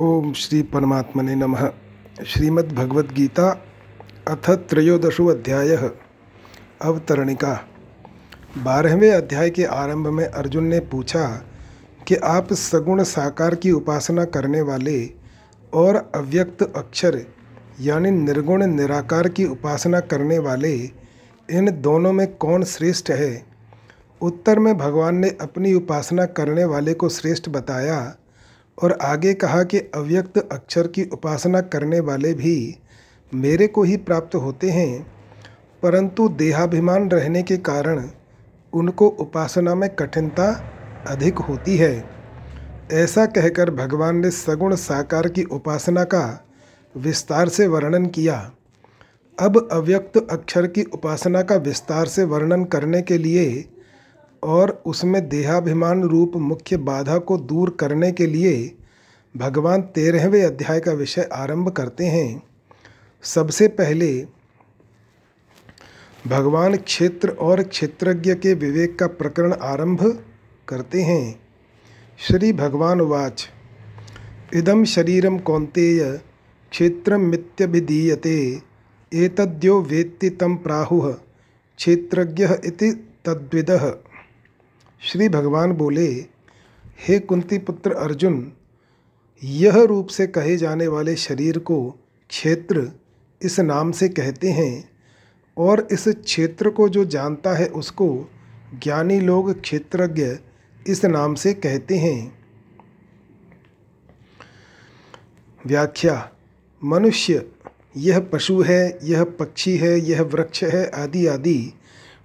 ओम श्री परमात्मने नमः। श्रीमद् भगवद गीता अथ त्रयोदशो अध्याय। अवतरणिका। बारहवें अध्याय के आरंभ में अर्जुन ने पूछा कि आप सगुण साकार की उपासना करने वाले और अव्यक्त अक्षर यानी निर्गुण निराकार की उपासना करने वाले, इन दोनों में कौन श्रेष्ठ है? उत्तर में भगवान ने अपनी उपासना करने वाले को श्रेष्ठ बताया और आगे कहा कि अव्यक्त अक्षर की उपासना करने वाले भी मेरे को ही प्राप्त होते हैं, परंतु देहाभिमान रहने के कारण उनको उपासना में कठिनता अधिक होती है। ऐसा कहकर भगवान ने सगुण साकार की उपासना का विस्तार से वर्णन किया। अब अव्यक्त अक्षर की उपासना का विस्तार से वर्णन करने के लिए और उसमें देहाभिमान रूप मुख्य बाधा को दूर करने के लिए भगवान तेरहवें अध्याय का विषय आरंभ करते हैं। सबसे पहले, भगवान क्षेत्र और क्षेत्रज्ञ के विवेक का प्रकरण आरंभ करते हैं। श्री भगवान वाच इदम शरीरम कौंतेय क्षेत्र मित्यभिधीयते, एतद्यो वेत्ति तम प्राहुः, क्षेत्रज्ञ इति तद्विदः। श्री भगवान बोले, हे कुंती पुत्र अर्जुन, यह रूप से कहे जाने वाले शरीर को क्षेत्र इस नाम से कहते हैं और इस क्षेत्र को जो जानता है उसको ज्ञानी लोग क्षेत्रज्ञ इस नाम से कहते हैं। व्याख्या, मनुष्य, यह पशु है, यह पक्षी है, यह वृक्ष है आदि आदि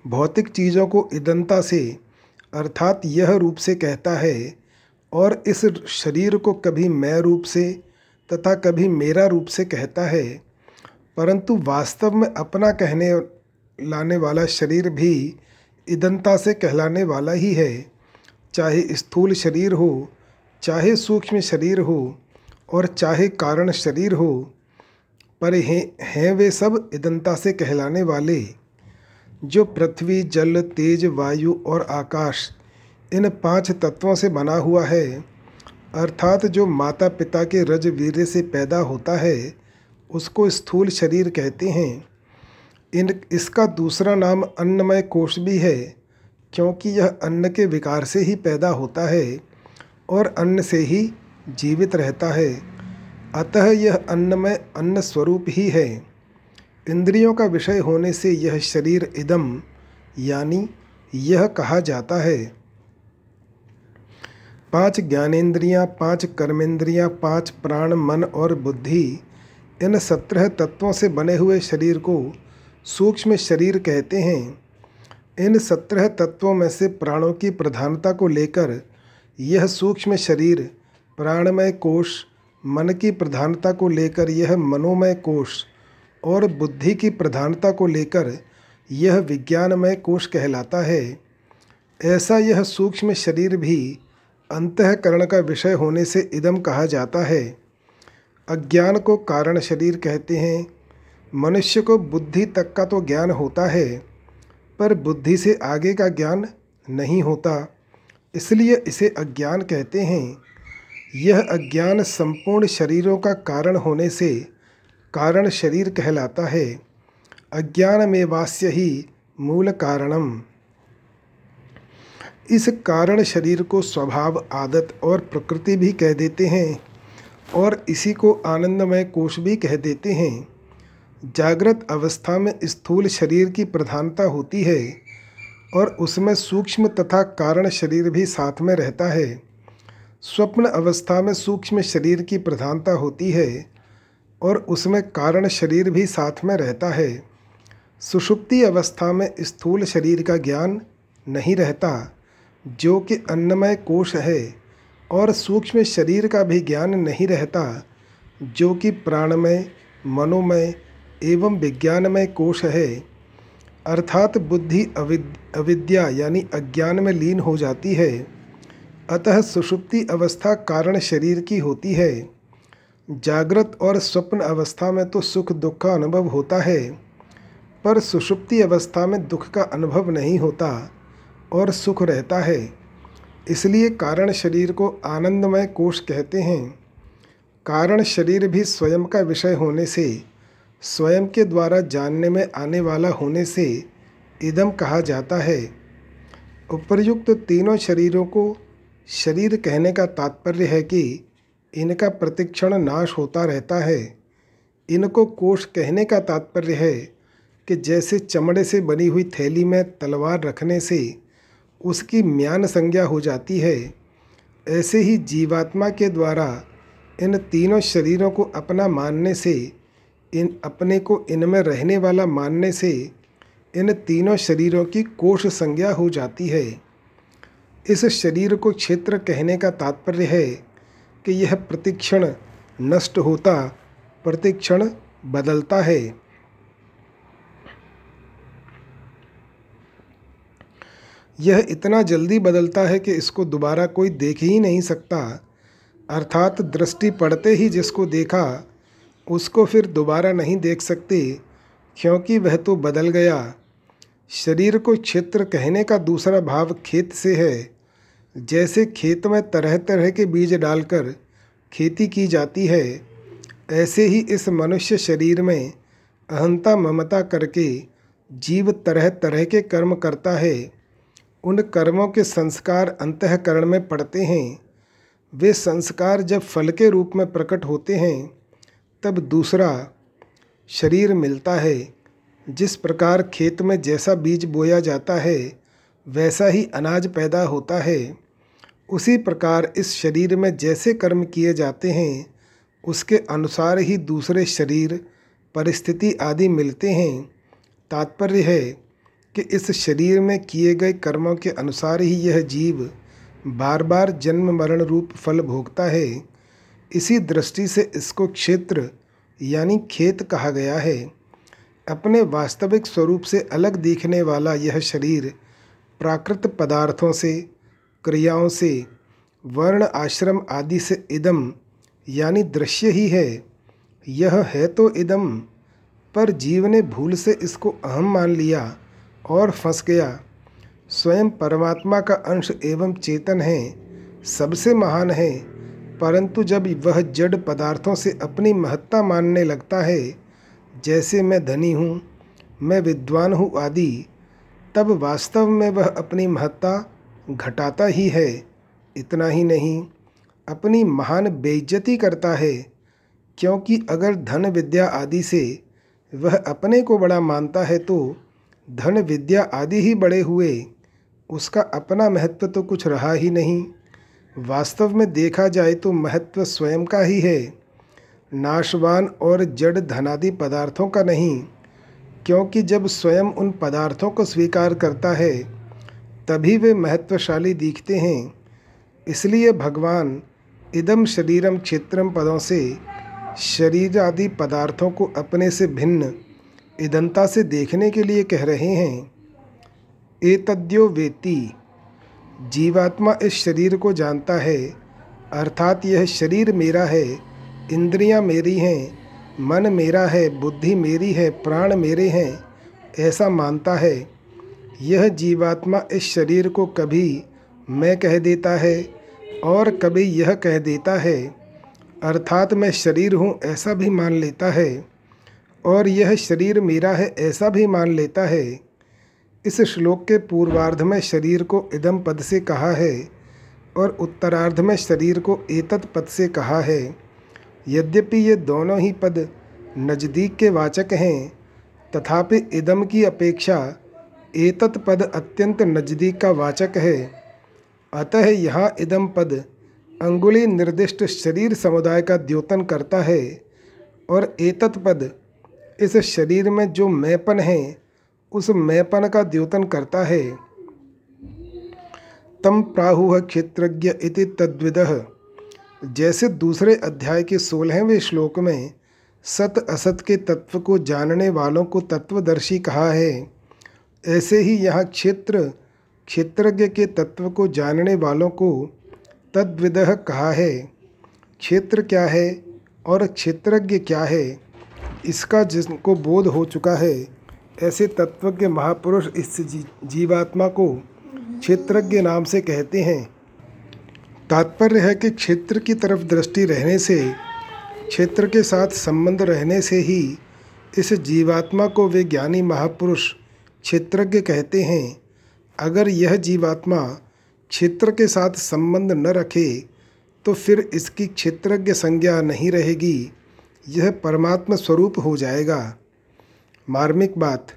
भौतिक चीज़ों को इदंता से अर्थात यह रूप से कहता है, और इस शरीर को कभी मैं रूप से तथा कभी मेरा रूप से कहता है, परंतु वास्तव में अपना कहने लाने वाला शरीर भी इदंता से कहलाने वाला ही है। चाहे स्थूल शरीर हो, चाहे सूक्ष्म शरीर हो, और चाहे कारण शरीर हो, पर हैं वे सब इदंता से कहलाने वाले। जो पृथ्वी, जल, तेज, वायु और आकाश, इन पाँच तत्वों से बना हुआ है, अर्थात जो माता पिता के रज वीर्य से पैदा होता है, उसको स्थूल शरीर कहते हैं। इन, इसका दूसरा नाम अन्नमय कोष भी है, क्योंकि यह अन्न के विकार से ही पैदा होता है और अन्न से ही जीवित रहता है। अतः यह अन्नमय अन्न स्वरूप ही है। इंद्रियों का विषय होने से यह शरीर इदम, यानी यह कहा जाता है। पाँच ज्ञानेन्द्रियाँ, पाँच कर्मेंद्रियाँ पाँच प्राण, मन और बुद्धि, इन सत्रह तत्वों से बने हुए शरीर को सूक्ष्म शरीर कहते हैं। इन सत्रह तत्वों में से प्राणों की प्रधानता को लेकर यह सूक्ष्म शरीर, प्राणमय कोश मन की प्रधानता को लेकर यह मनोमय कोश और बुद्धि की प्रधानता को लेकर यह विज्ञानमय कोश कहलाता है। ऐसा यह सूक्ष्म शरीर भी अंतकरण का विषय होने से इदम कहा जाता है। अज्ञान को कारण शरीर कहते हैं। मनुष्य को बुद्धि तक का तो ज्ञान होता है, पर बुद्धि से आगे का ज्ञान नहीं होता, इसलिए इसे अज्ञान कहते हैं। यह अज्ञान संपूर्ण शरीरों का कारण होने से कारण शरीर कहलाता है। अज्ञान में वास्य ही मूल कारणम। इस कारण शरीर को स्वभाव, आदत और प्रकृति भी कह देते हैं और इसी को आनंदमय कोश भी कह देते हैं। जागृत अवस्था में स्थूल शरीर की प्रधानता होती है और उसमें सूक्ष्म तथा कारण शरीर भी साथ में रहता है। स्वप्न अवस्था में सूक्ष्म शरीर की प्रधानता होती है। और उसमें कारण शरीर भी साथ में रहता है। सुषुप्ति अवस्था में स्थूल शरीर का ज्ञान नहीं रहता, जो कि अन्नमय कोश है, और सूक्ष्म शरीर का भी ज्ञान नहीं रहता, जो कि प्राणमय, मनोमय एवं विज्ञानमय कोश है। अर्थात बुद्धि अविद, अविद्या यानी अज्ञान में लीन हो जाती है। अतः सुषुप्ति अवस्था कारण शरीर की होती है। जागृत और स्वप्न अवस्था में तो सुख दुख का अनुभव होता है, पर सुषुप्ति अवस्था में दुख का अनुभव नहीं होता और सुख रहता है। इसलिए कारण शरीर को आनंदमय कोष कहते हैं। कारण शरीर भी स्वयं का विषय होने से, स्वयं के द्वारा जानने में आने वाला होने से इदम कहा जाता है। उपर्युक्त तीनों शरीरों को शरीर कहने का तात्पर्य है कि इनका प्रतिक्षण नाश होता रहता है। इनको कोष कहने का तात्पर्य है कि जैसे चमड़े से बनी हुई थैली में तलवार रखने से उसकी म्यान संज्ञा हो जाती है, ऐसे ही जीवात्मा के द्वारा इन तीनों शरीरों को अपना मानने से, इन अपने को इनमें रहने वाला मानने से इन तीनों शरीरों की कोष संज्ञा हो जाती है। इस शरीर को क्षेत्र कहने का तात्पर्य है कि यह प्रतिक्षण नष्ट होता, प्रतिक्षण बदलता है। यह इतना जल्दी बदलता है कि इसको दोबारा कोई देख ही नहीं सकता। अर्थात दृष्टि पड़ते ही जिसको देखा, उसको फिर दोबारा नहीं देख सकते, क्योंकि वह तो बदल गया। शरीर को क्षेत्र कहने का दूसरा भाव खेत से है। जैसे खेत में तरह तरह के बीज डालकर खेती की जाती है, ऐसे ही इस मनुष्य शरीर में अहंता ममता करके जीव तरह तरह के कर्म करता है। उन कर्मों के संस्कार अंतकरण में पड़ते हैं। वे संस्कार जब फल के रूप में प्रकट होते हैं, तब दूसरा शरीर मिलता है। जिस प्रकार खेत में जैसा बीज बोया जाता है, वैसा ही अनाज पैदा होता है। उसी प्रकार इस शरीर में जैसे कर्म किए जाते हैं, उसके अनुसार ही दूसरे शरीर, परिस्थिति आदि मिलते हैं। तात्पर्य है कि इस शरीर में किए गए कर्मों के अनुसार ही यह जीव बार बार जन्म मरण रूप फल भोगता है। इसी दृष्टि से इसको क्षेत्र, यानी खेत कहा गया है। अपने वास्तविक स्वरूप से अलग दिखने वाला यह शरीर प्राकृत पदार्थों से क्रियाओं से वर्ण, आश्रम आदि से इदम, यानी दृश्य ही है। यह है तो इदम, पर जीव ने भूल से इसको अहम मान लिया और फंस गया। स्वयं परमात्मा का अंश एवं चेतन है, सबसे महान है, परंतु जब वह जड़ पदार्थों से अपनी महत्ता मानने लगता है, जैसे मैं धनी हूँ, मैं विद्वान हूँ आदि, तब वास्तव में वह अपनी महत्ता घटाता ही है, इतना ही नहीं, अपनी महान बेइज्जती करता है, क्योंकि अगर धन विद्या आदि से वह अपने को बड़ा मानता है तो धन विद्या आदि ही बड़े हुए, उसका अपना महत्व तो कुछ रहा ही नहीं। वास्तव में देखा जाए तो महत्व स्वयं का ही है, नाशवान और जड़ धनादि पदार्थों का नहीं, क्योंकि जब स्वयं उन पदार्थों को स्वीकार करता है तभी वे महत्वशाली दिखते हैं। इसलिए भगवान इदम शरीरम क्षेत्रम पदों से शरीर आदि पदार्थों को अपने से भिन्न, इदंता से देखने के लिए कह रहे हैं। एतद्यो वेति जीवात्मा इस शरीर को जानता है, अर्थात यह शरीर मेरा है, इंद्रियाँ मेरी हैं, मन मेरा है, बुद्धि मेरी है, प्राण मेरे हैं, ऐसा मानता है। यह जीवात्मा इस शरीर को कभी मैं कह देता है और कभी यह कह देता है। अर्थात मैं शरीर हूँ, ऐसा भी मान लेता है। और यह शरीर मेरा है, ऐसा भी मान लेता है। इस श्लोक के पूर्वार्ध में शरीर को इदम पद से कहा है और उत्तरार्ध में शरीर को एतत पद से कहा है। यद्यपि ये दोनों ही पद नज़दीक के वाचक हैं, तथापि इदम की अपेक्षा एतत पद अत्यंत नज़दीक का वाचक है। अतः यहाँ इदम पद अंगुली निर्दिष्ट शरीर समुदाय का द्योतन करता है और एतत पद इस शरीर में जो मैपन है, उस मैपन का द्योतन करता है। तम प्राहु क्षेत्रज्ञ इति तद्विद। जैसे दूसरे अध्याय के सोलहवें श्लोक में सत असत के तत्व को जानने वालों को तत्वदर्शी कहा है। ऐसे ही यहाँ क्षेत्र क्षेत्रज्ञ के तत्व को जानने वालों को तद्विद कहा है। क्षेत्र क्या है और क्षेत्रज्ञ क्या है इसका जिनको बोध हो चुका है ऐसे तत्वज्ञ महापुरुष इस जी, जीवात्मा को क्षेत्रज्ञ नाम से कहते हैं। तात्पर्य है कि क्षेत्र की तरफ़ दृष्टि रहने से क्षेत्र के साथ संबंध रहने से ही इस जीवात्मा को वे ज्ञानी महापुरुष क्षेत्रज्ञ कहते हैं, अगर यह जीवात्मा क्षेत्र के साथ संबंध न रखे तो फिर इसकी क्षेत्रज्ञ संज्ञा नहीं रहेगी, यह परमात्मा स्वरूप हो जाएगा। मार्मिक बात,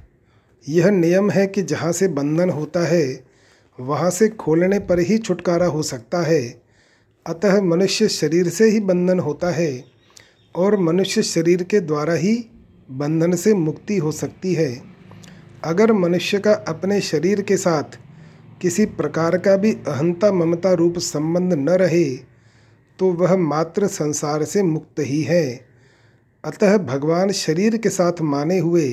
यह नियम है कि जहाँ से बंधन होता है, वहाँ से खोलने पर ही छुटकारा हो सकता है। अतः मनुष्य शरीर से ही बंधन होता है, और मनुष्य शरीर के द्वारा ही बंधन से मुक्ति हो सकती है। अगर मनुष्य का अपने शरीर के साथ किसी प्रकार का भी अहंता ममता रूप संबंध न रहे तो वह मात्र संसार से मुक्त ही है। अतः भगवान शरीर के साथ माने हुए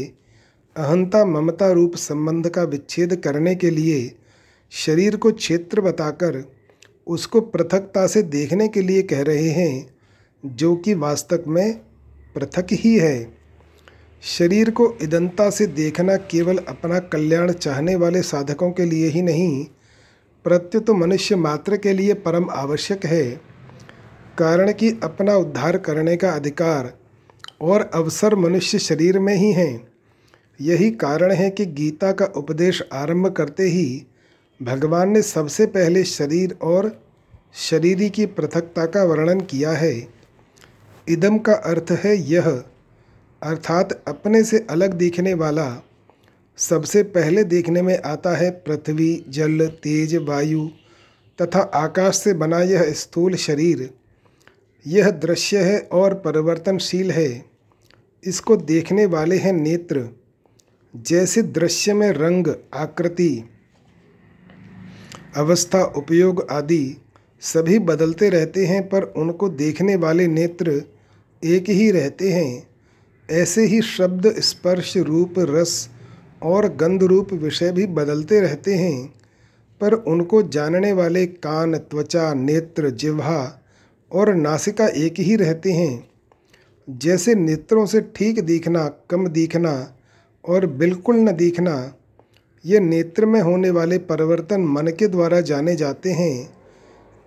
अहंता ममता रूप संबंध का विच्छेद करने के लिए शरीर को क्षेत्र बताकर उसको पृथकता से देखने के लिए कह रहे हैं, जो कि वास्तव में पृथक ही है। शरीर को इदंता से देखना केवल अपना कल्याण चाहने वाले साधकों के लिए ही नहीं, प्रत्युत मनुष्य मात्र के लिए परम आवश्यक है। कारण कि अपना उद्धार करने का अधिकार और अवसर मनुष्य शरीर में ही है। यही कारण है कि गीता का उपदेश आरंभ करते ही भगवान ने सबसे पहले शरीर और शरीरी की पृथकता का वर्णन किया है। इदम का अर्थ है यह अर्थात अपने से अलग दिखने वाला सबसे पहले देखने में आता है पृथ्वी, जल, तेज, वायु तथा आकाश से बना यह स्थूल शरीर। यह दृश्य है और परिवर्तनशील है। इसको देखने वाले हैं नेत्र, जैसे दृश्य में रंग, आकृति, अवस्था, उपयोग आदि सभी बदलते रहते हैं, पर उनको देखने वाले नेत्र एक ही रहते हैं। ऐसे ही शब्द स्पर्श रूप, रस और गंध रूप विषय भी बदलते रहते हैं, पर उनको जानने वाले कान, त्वचा, नेत्र, जिह्वा और नासिका एक ही रहते हैं। जैसे नेत्रों से ठीक दिखना, कम दिखना और बिल्कुल न दिखना, ये नेत्र में होने वाले परिवर्तन मन के द्वारा जाने जाते हैं।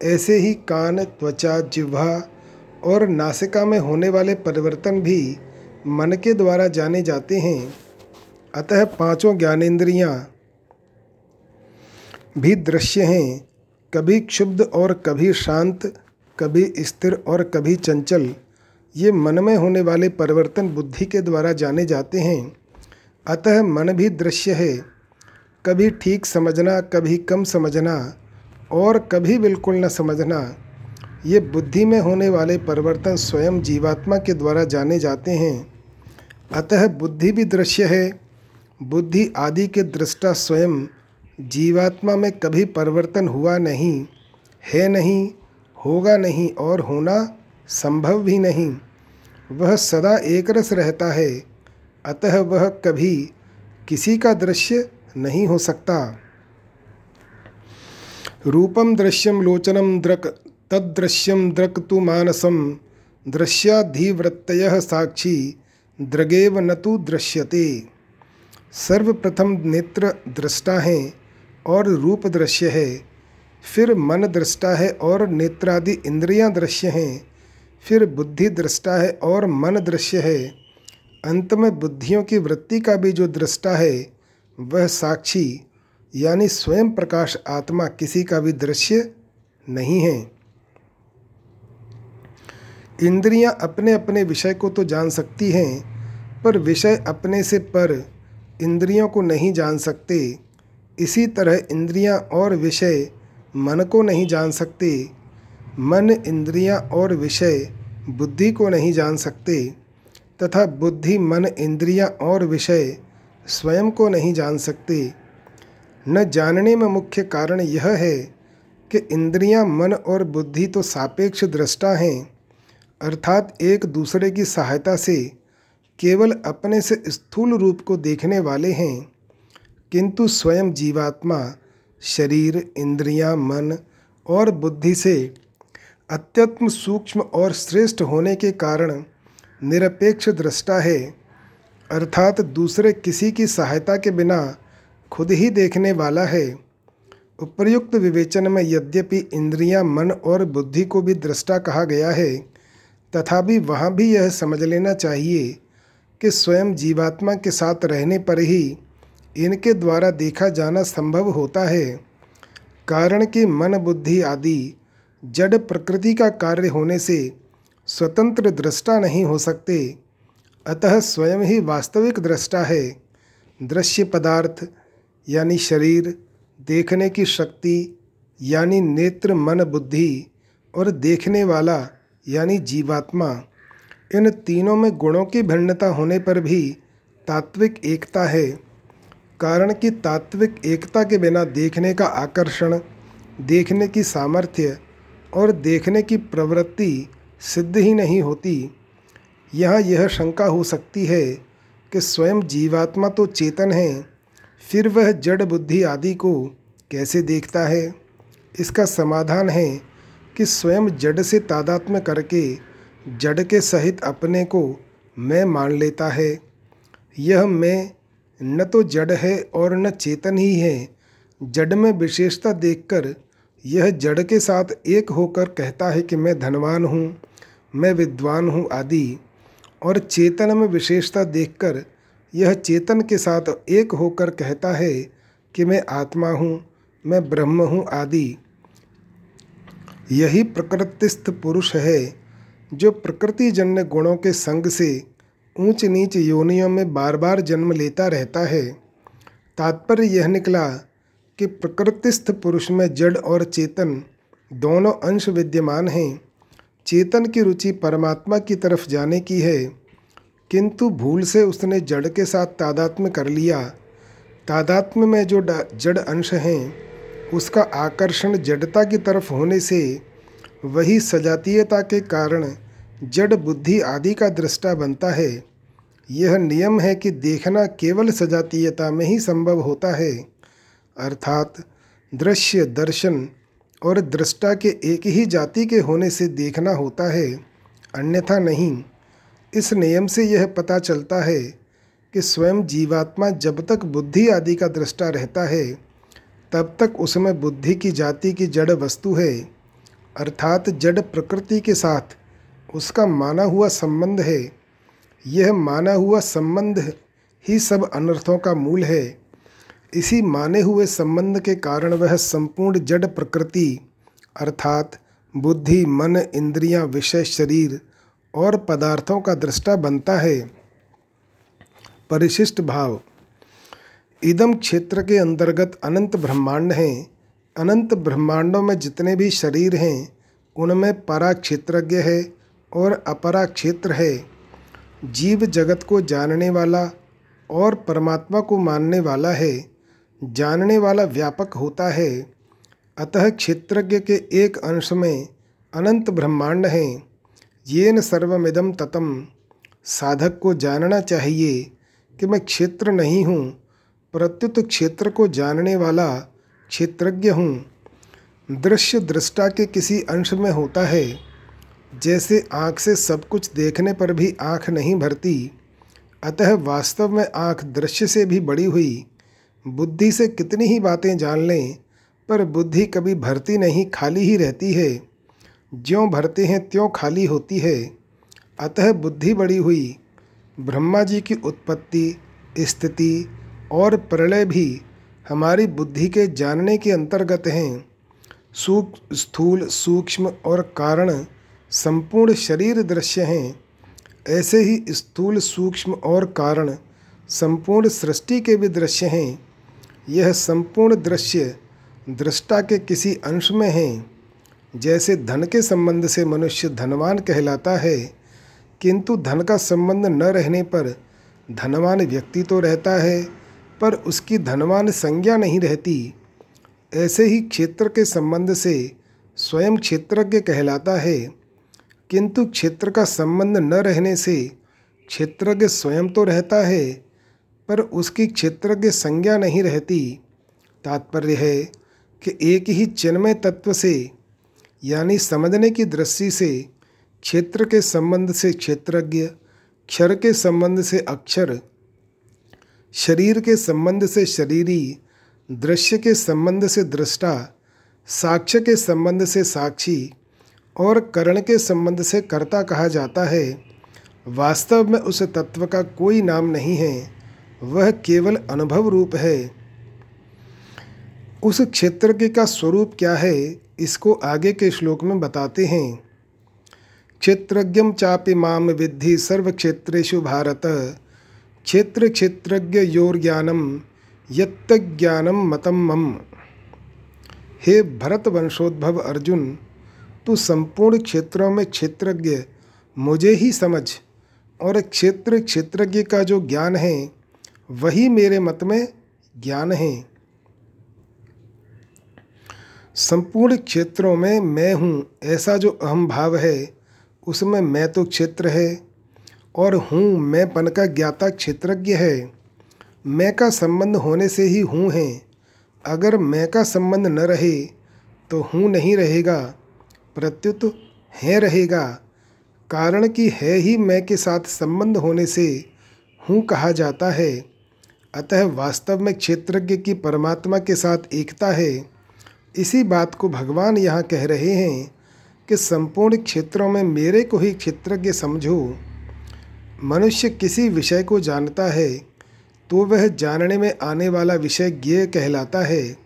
ऐसे ही कान, त्वचा, जिह्वा और नासिका में होने वाले परिवर्तन भी मन के द्वारा जाने जाते हैं। अतः पाँचों ज्ञानेंद्रियाँ भी दृश्य हैं। कभी क्षुब्ध और कभी शांत, कभी स्थिर और कभी चंचल। ये मन में होने वाले परिवर्तन बुद्धि के द्वारा जाने जाते हैं। अतः मन भी दृश्य है। कभी ठीक समझना, कभी कम समझना और कभी बिल्कुल न समझना। ये बुद्धि में होने वाले परिवर्तन स्वयं जीवात्मा के द्वारा जाने जाते हैं। अतः बुद्धि भी दृश्य है। बुद्धि आदि के दृष्टा स्वयं जीवात्मा में कभी परिवर्तन हुआ नहीं, है नहीं, होगा नहीं और होना संभव भी नहीं। वह सदा एक रस रहता है, अतः वह कभी किसी का दृश्य नहीं हो सकता। रूपम दृश्यम लोचनम द्रक तदृश्यम द्रक तो मानसम दृश्याधिवृत्त साक्षी द्रगेव न तो दृश्यते। सर्वप्रथम नेत्र दृष्टा है और रूप दृश्य है, फिर मन दृष्टा है और नेत्रादि इंद्रियाँ दृश्य हैं, फिर बुद्धि दृष्टा है और मन दृश्य है। अंत में बुद्धियों की वृत्ति का भी जो दृष्टा है, वह साक्षी, यानी स्वयं प्रकाश आत्मा किसी का भी दृश्य नहीं है। इंद्रियाँ अपने अपने विषय को तो जान सकती हैं, पर विषय अपने से पर इंद्रियों को नहीं जान सकते। इसी तरह इंद्रियाँ और विषय मन को नहीं जान सकते। मन इंद्रियाँ और विषय बुद्धि को नहीं जान सकते, तथा बुद्धि मन इंद्रियाँ और विषय स्वयं को नहीं जान सकते। न जानने में मुख्य कारण यह है कि इंद्रियाँ मन और बुद्धि तो सापेक्ष दृष्टा हैं। अर्थात एक दूसरे की सहायता से केवल अपने से स्थूल रूप को देखने वाले हैं किंतु स्वयं जीवात्मा शरीर इंद्रियाँ, मन और बुद्धि से अत्यत्म सूक्ष्म और श्रेष्ठ होने के कारण निरपेक्ष दृष्टा है अर्थात दूसरे किसी की सहायता के बिना खुद ही देखने वाला है। उपर्युक्त विवेचन में यद्यपि इंद्रियाँ, मन और बुद्धि को भी दृष्टा कहा गया है तथापि वहाँ भी यह समझ लेना चाहिए कि स्वयं जीवात्मा के साथ रहने पर ही इनके द्वारा देखा जाना संभव होता है। कारण कि मन बुद्धि आदि जड़ प्रकृति का कार्य होने से स्वतंत्र दृष्टा नहीं हो सकते। अतः स्वयं ही वास्तविक दृष्टा है। दृश्य पदार्थ यानी शरीर, देखने की शक्ति यानी नेत्र, मन बुद्धि और देखने वाला यानी जीवात्मा, इन तीनों में गुणों की भिन्नता होने पर भी तात्विक एकता है। कारण कि तात्विक एकता के बिना देखने का आकर्षण, देखने की सामर्थ्य और देखने की प्रवृत्ति सिद्ध ही नहीं होती। यहाँ यह शंका हो सकती है कि स्वयं जीवात्मा तो चेतन है, फिर वह जड़ बुद्धि आदि को कैसे देखता है? इसका समाधान है कि स्वयं जड़ से तादात्म्य करके जड़ के सहित अपने को मैं मान लेता है। यह मैं न तो जड़ है और न चेतन ही है। जड़ में विशेषता देखकर यह जड़ के साथ एक होकर कहता है कि मैं धनवान हूँ, मैं विद्वान हूँ आदि। और चेतन में विशेषता देखकर यह चेतन के साथ एक होकर कहता है कि मैं आत्मा हूँ, मैं ब्रह्म हूँ आदि। यही प्रकृतिस्थ पुरुष है, जो प्रकृतिजन्य गुणों के संग से ऊंच नीच योनियों में बार बार जन्म लेता रहता है। तात्पर्य यह निकला कि प्रकृतिस्थ पुरुष में जड़ और चेतन दोनों अंश विद्यमान हैं। चेतन की रुचि परमात्मा की तरफ़ जाने की है, किंतु भूल से उसने जड़ के साथ तादात्म्य कर लिया। तादात्म्य में जो जड़ अंश हैं उसका आकर्षण जड़ता की तरफ़ होने से वही सजातीयता के कारण जड़ बुद्धि आदि का दृष्टा बनता है। यह नियम है कि देखना केवल सजातीयता में ही संभव होता है। अर्थात दृश्य दर्शन और दृष्टा के एक ही जाति के होने से देखना होता है, अन्यथा नहीं। इस नियम से यह पता चलता है कि स्वयं जीवात्मा जब तक बुद्धि आदि का दृष्टा रहता है तब तक उसमें बुद्धि की जाति की जड़ वस्तु है अर्थात जड़ प्रकृति के साथ उसका माना हुआ संबंध है। यह माना हुआ संबंध ही सब अनर्थों का मूल है। इसी माने हुए संबंध के कारण वह संपूर्ण जड़ प्रकृति अर्थात बुद्धि मन इंद्रियाँ, विषय शरीर और पदार्थों का दृष्टा बनता है। परिशिष्ट भाव। इदम क्षेत्र के अंतर्गत अनंत ब्रह्मांड हैं। अनंत ब्रह्मांडों में जितने भी शरीर हैं, उनमें परा क्षेत्रज्ञ है और अपरा क्षेत्र है। जीव जगत को जानने वाला और परमात्मा को मानने वाला है। जानने वाला व्यापक होता है। अतः क्षेत्रज्ञ के एक अंश में अनंत ब्रह्मांड हैं। ये न सर्वमिदम ततम। साधक को जानना चाहिए कि मैं क्षेत्र नहीं हूँ प्रत्युत क्षेत्र को जानने वाला क्षेत्रज्ञ हूँ। दृश्य दृष्टा के किसी अंश में होता है, जैसे आँख से सब कुछ देखने पर भी आँख नहीं भरती, अतः वास्तव में आँख दृश्य से भी बड़ी हुई। बुद्धि से कितनी ही बातें जान लें, पर बुद्धि कभी भरती नहीं, खाली ही रहती है। ज्यों भरते हैं त्यों खाली होती है। अतः बुद्धि बड़ी हुई। ब्रह्मा जी की उत्पत्ति, स्थिति और प्रलय भी हमारी बुद्धि के जानने के अंतर्गत हैं। सूक, स्थूल, सूक्ष्म और कारण संपूर्ण शरीर दृश्य हैं। ऐसे ही स्थूल, सूक्ष्म और कारण संपूर्ण सृष्टि के भी दृश्य हैं। यह संपूर्ण दृश्य दृष्टा के किसी अंश में हैं। जैसे धन के संबंध से मनुष्य धनवान कहलाता है, किंतु धन का संबंध न रहने पर धनवान व्यक्ति तो रहता है। पर उसकी धनवान संज्ञा नहीं रहती। ऐसे ही क्षेत्र के संबंध से स्वयं क्षेत्रज्ञ कहलाता है। किंतु क्षेत्र का संबंध न रहने से क्षेत्रज्ञ स्वयं तो रहता है, पर उसकी क्षेत्रज्ञ संज्ञा नहीं रहती। तात्पर्य है कि एक ही चिन्मय तत्व से, यानी समझने की दृष्टि से, क्षेत्र के संबंध से क्षेत्रज्ञ, क्षर के संबंध से अक्षर शरीर के संबंध से शरीरी, दृश्य के संबंध से दृष्टा, साक्ष्य के संबंध से साक्षी और करण के संबंध से कर्ता कहा जाता है। वास्तव में उस तत्व का कोई नाम नहीं है। वह केवल अनुभव रूप है। उस क्षेत्रज्ञ का स्वरूप क्या है, इसको आगे के श्लोक में बताते हैं। क्षेत्रज्ञम चापि माम विद्धि सर्व क्षेत्रेषु भारत। क्षेत्र क्षेत्रज्ञ योर ज्ञानम यज्ञानम मतम मम। हे भरत वंशोद्भव अर्जुन, तू संपूर्ण क्षेत्रों में क्षेत्रज्ञ, मुझे ही समझ। और क्षेत्र क्षेत्रज्ञ का जो ज्ञान है, वही मेरे मत में ज्ञान है। संपूर्ण क्षेत्रों में मैं हूँ, ऐसा जो अहम भाव है, उसमें मैं तो क्षेत्र है। और हूँ मैं पन का ज्ञाता क्षेत्रज्ञ है। मैं का संबंध होने से ही हूँ है। अगर मैं का संबंध न रहे तो हूँ नहीं रहेगा। प्रत्युत है रहेगा। कारण कि है ही मैं के साथ संबंध होने से हूँ कहा जाता है। अतः वास्तव में क्षेत्रज्ञ की परमात्मा के साथ एकता है। इसी बात को भगवान यहाँ कह रहे हैं कि संपूर्ण क्षेत्रों में मेरे को ही क्षेत्रज्ञ समझो। मनुष्य किसी विषय को जानता है तो वह जानने में आने वाला विषय ज्ञेय कहलाता है।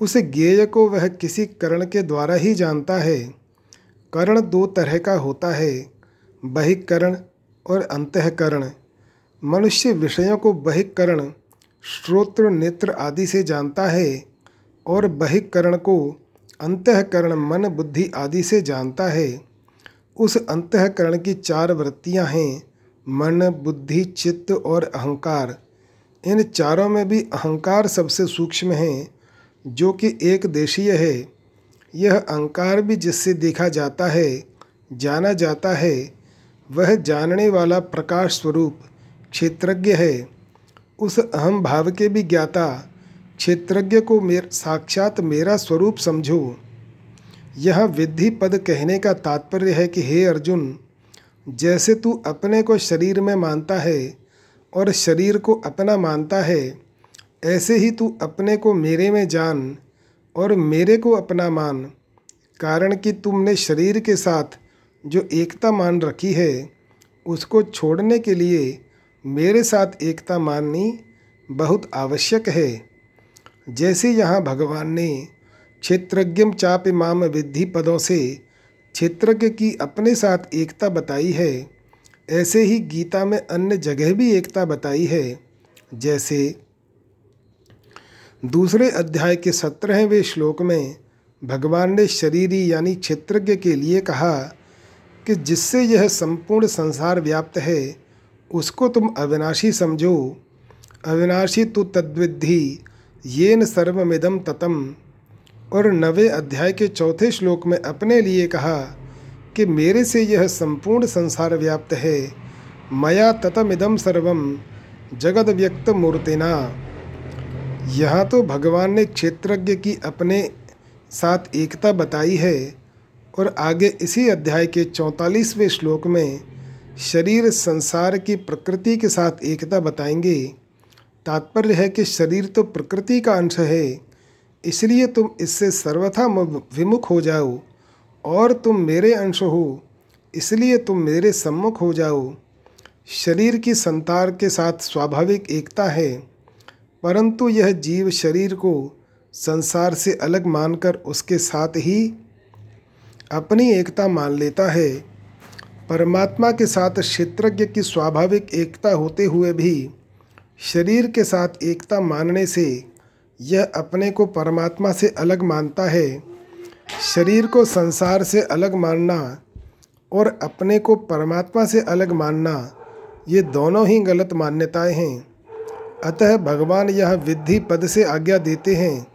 उस ज्ञेय को वह किसी करण के द्वारा ही जानता है। करण दो तरह का होता है, बहिकरण और अंतकरण। मनुष्य विषयों को बहिकरण, श्रोत्र, नेत्र आदि से जानता है और बहिकरण को अंतकरण, मन, बुद्धि आदि से जानता है। उस अंतकरण की चार वृत्तियाँ हैं। मन, बुद्धि, चित्त और अहंकार, इन चारों में भी अहंकार सबसे सूक्ष्म है, जो कि एक देशीय है। यह अहंकार भी जिससे देखा जाता है, जाना जाता है, वह जानने वाला प्रकाश स्वरूप, क्षेत्रज्ञ है। उस अहम भाव के भी ज्ञाता, क्षेत्रज्ञ को मेर, साक्षात मेरा स्वरूप समझो। यह विधि पद कहने का तात्पर्य है कि, हे अर्जुन जैसे तू अपने को शरीर में मानता है और शरीर को अपना मानता है, ऐसे ही तू अपने को मेरे में जान और मेरे को अपना मान, कारण कि तुमने शरीर के साथ जो एकता मान रखी है, उसको छोड़ने के लिए मेरे साथ एकता माननी बहुत आवश्यक है। जैसे यहाँ भगवान ने क्षेत्रज्ञम चाप इमाम विद्धि पदों से क्षेत्रज्ञ की अपने साथ एकता बताई है, ऐसे ही गीता में अन्य जगह भी एकता बताई है, जैसे दूसरे अध्याय के सत्रहवें श्लोक में भगवान ने शरीरी यानी क्षेत्रज्ञ के लिए कहा कि जिससे यह संपूर्ण संसार व्याप्त है, उसको तुम अविनाशी समझो। अविनाशी तो तद्विद्धि, येन सर्वमिदम ततम। और नवे अध्याय के चौथे श्लोक में अपने लिए कहा कि मेरे से यह संपूर्ण संसार व्याप्त है। मया ततमिदम सर्वम जगद व्यक्त मूर्तिना यहाँ तो भगवान ने क्षेत्रज्ञ की अपने साथ एकता बताई है और आगे इसी अध्याय के चौंतालीसवें श्लोक में शरीर संसार की प्रकृति के साथ एकता बताएँगे। तात्पर्य है कि शरीर तो प्रकृति का अंश है। इसलिए तुम इससे सर्वथा विमुख हो जाओ, और तुम मेरे अंश हो, इसलिए तुम मेरे सम्मुख हो जाओ। शरीर की संतार के साथ स्वाभाविक एकता है, परंतु यह जीव शरीर को संसार से अलग मानकर उसके साथ ही अपनी एकता मान लेता है। परमात्मा के साथ क्षेत्रज्ञ की स्वाभाविक एकता होते हुए भी शरीर के साथ एकता मानने से यह अपने को परमात्मा से अलग मानता है, शरीर को संसार से अलग मानना और अपने को परमात्मा से अलग मानना, ये दोनों ही गलत मान्यताएँ हैं। अतः भगवान यह विधि पद से आज्ञा देते हैं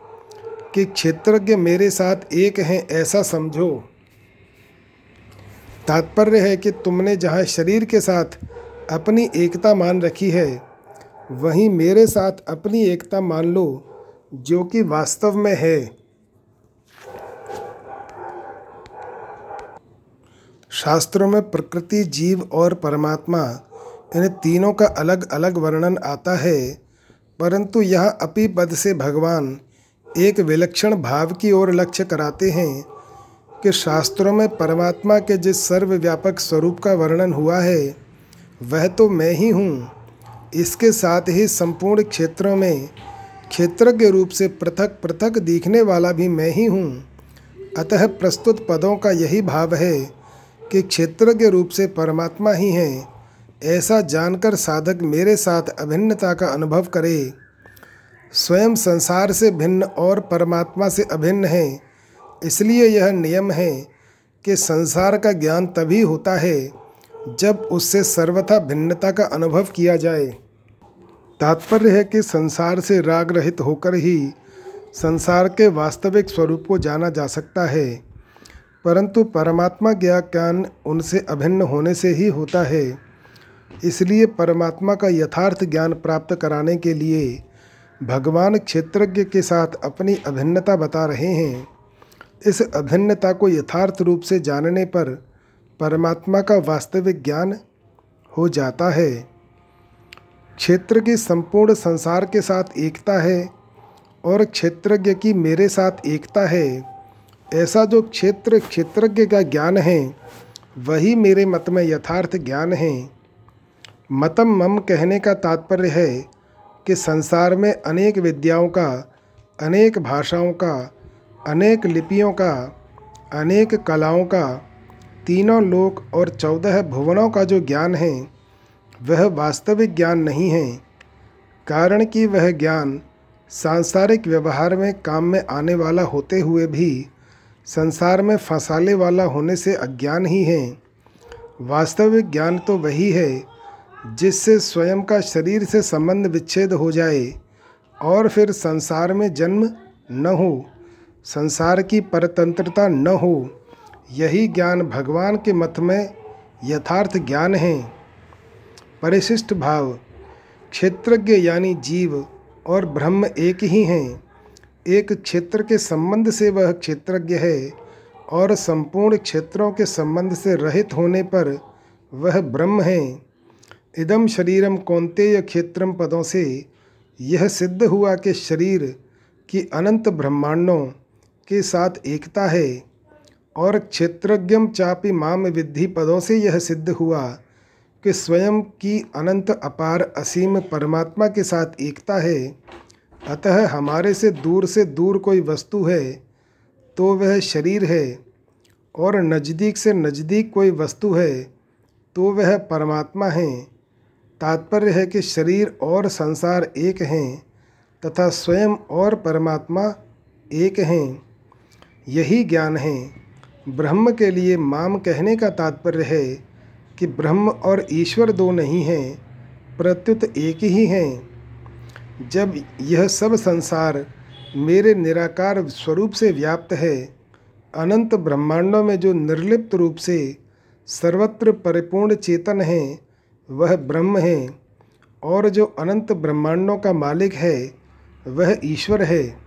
कि क्षेत्रज्ञ मेरे साथ एक हैं ऐसा समझो। तात्पर्य है कि तुमने जहाँ शरीर के साथ अपनी एकता मान रखी है, वहीं मेरे साथ अपनी एकता मान लो। जो कि वास्तव में है। शास्त्रों में प्रकृति, जीव और परमात्मा, इन तीनों का अलग अलग वर्णन आता है, परंतु यह अपी पद से भगवान एक विलक्षण भाव की ओर लक्ष्य कराते हैं कि शास्त्रों में परमात्मा के जिस सर्वव्यापक स्वरूप का वर्णन हुआ है, वह तो मैं ही हूँ। इसके साथ ही संपूर्ण क्षेत्रों में क्षेत्र के रूप से पृथक पृथक दिखने वाला भी मैं ही हूँ। अतः प्रस्तुत पदों का यही भाव है कि क्षेत्र के रूप से परमात्मा ही हैं। ऐसा जानकर साधक मेरे साथ अभिन्नता का अनुभव करे। स्वयं संसार से भिन्न और परमात्मा से अभिन्न है। इसलिए यह नियम है कि संसार का ज्ञान तभी होता है जब उससे सर्वथा भिन्नता का अनुभव किया जाए। तात्पर्य है कि संसार से राग रहित होकर ही संसार के वास्तविक स्वरूप को जाना जा सकता है, परंतु परमात्मा ज्ञा ज्ञान उनसे अभिन्न होने से ही होता है। इसलिए परमात्मा का यथार्थ ज्ञान प्राप्त कराने के लिए भगवान क्षेत्रज्ञ के साथ अपनी अभिन्नता बता रहे हैं। इस अभिन्नता को यथार्थ रूप से जानने पर परमात्मा का वास्तविक ज्ञान हो जाता है। क्षेत्र की संपूर्ण संसार के साथ एकता है और क्षेत्रज्ञ की मेरे साथ एकता है। ऐसा जो क्षेत्र क्षेत्रज्ञ का ज्ञान है, वही मेरे मत में यथार्थ ज्ञान है। मतम मम कहने का तात्पर्य है कि संसार में अनेक विद्याओं का, अनेक भाषाओं का, अनेक लिपियों का, अनेक कलाओं का, तीनों लोक और चौदह भुवनों का जो ज्ञान है वह वास्तविक ज्ञान नहीं है। कारण कि वह ज्ञान सांसारिक व्यवहार में काम में आने वाला होते हुए भी संसार में फंसाले वाला होने से अज्ञान ही है। वास्तविक ज्ञान तो वही है, जिससे स्वयं का शरीर से संबंध विच्छेद हो जाए और फिर संसार में जन्म न हो, संसार की परतंत्रता न हो। यही ज्ञान भगवान के मत में यथार्थ ज्ञान है। परिशिष्ट भाव। क्षेत्रज्ञ यानी जीव और ब्रह्म एक ही हैं। एक क्षेत्र के संबंध से वह क्षेत्रज्ञ है और संपूर्ण क्षेत्रों के संबंध से रहित होने पर वह ब्रह्म है। इदम शरीरम कौंतेय क्षेत्रम पदों से यह सिद्ध हुआ कि शरीर की अनंत ब्रह्मांडों के साथ एकता है और क्षेत्रज्ञम चापि माम विद्धि पदों से यह सिद्ध हुआ कि स्वयं की अनंत अपार असीम परमात्मा के साथ एकता है, अतः हमारे से दूर से दूर कोई वस्तु है तो वह शरीर है, और नज़दीक से नज़दीक कोई वस्तु है तो वह परमात्मा है। तात्पर्य है कि शरीर और संसार एक हैं, तथा स्वयं और परमात्मा एक हैं। यही ज्ञान है। ब्रह्म के लिए माम कहने का तात्पर्य है कि ब्रह्म और ईश्वर दो नहीं हैं, प्रत्युत एक ही हैं। जब यह सब संसार मेरे निराकार स्वरूप से व्याप्त है, अनंत ब्रह्मांडों में जो निर्लिप्त रूप से सर्वत्र परिपूर्ण चेतन है, वह ब्रह्म है, और जो अनंत ब्रह्मांडों का मालिक है, वह ईश्वर है।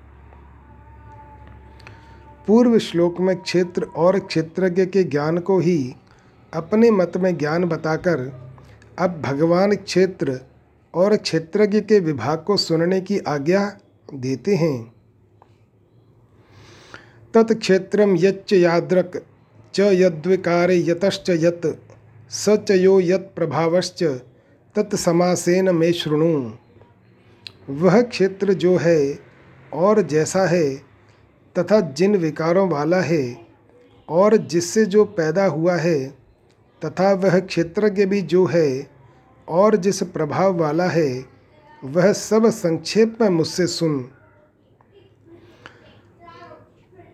पूर्व श्लोक में क्षेत्र और क्षेत्रज्ञ के ज्ञान को ही अपने मत में ज्ञान बताकर अब भगवान क्षेत्र और क्षेत्रज्ञ के विभाग को सुनने की आज्ञा देते हैं। तत्क्षेत्रम यच्च याद्रक, च यद्विकार यतश्च यत, स च यो यत प्रभावश्च तत्समासेन में शृणु। वह क्षेत्र जो है और जैसा है, तथा जिन विकारों वाला है, और जिससे जो पैदा हुआ है तथा वह क्षेत्रज्ञ भी जो है और जिस प्रभाव वाला है, वह सब संक्षेप में मुझसे सुन।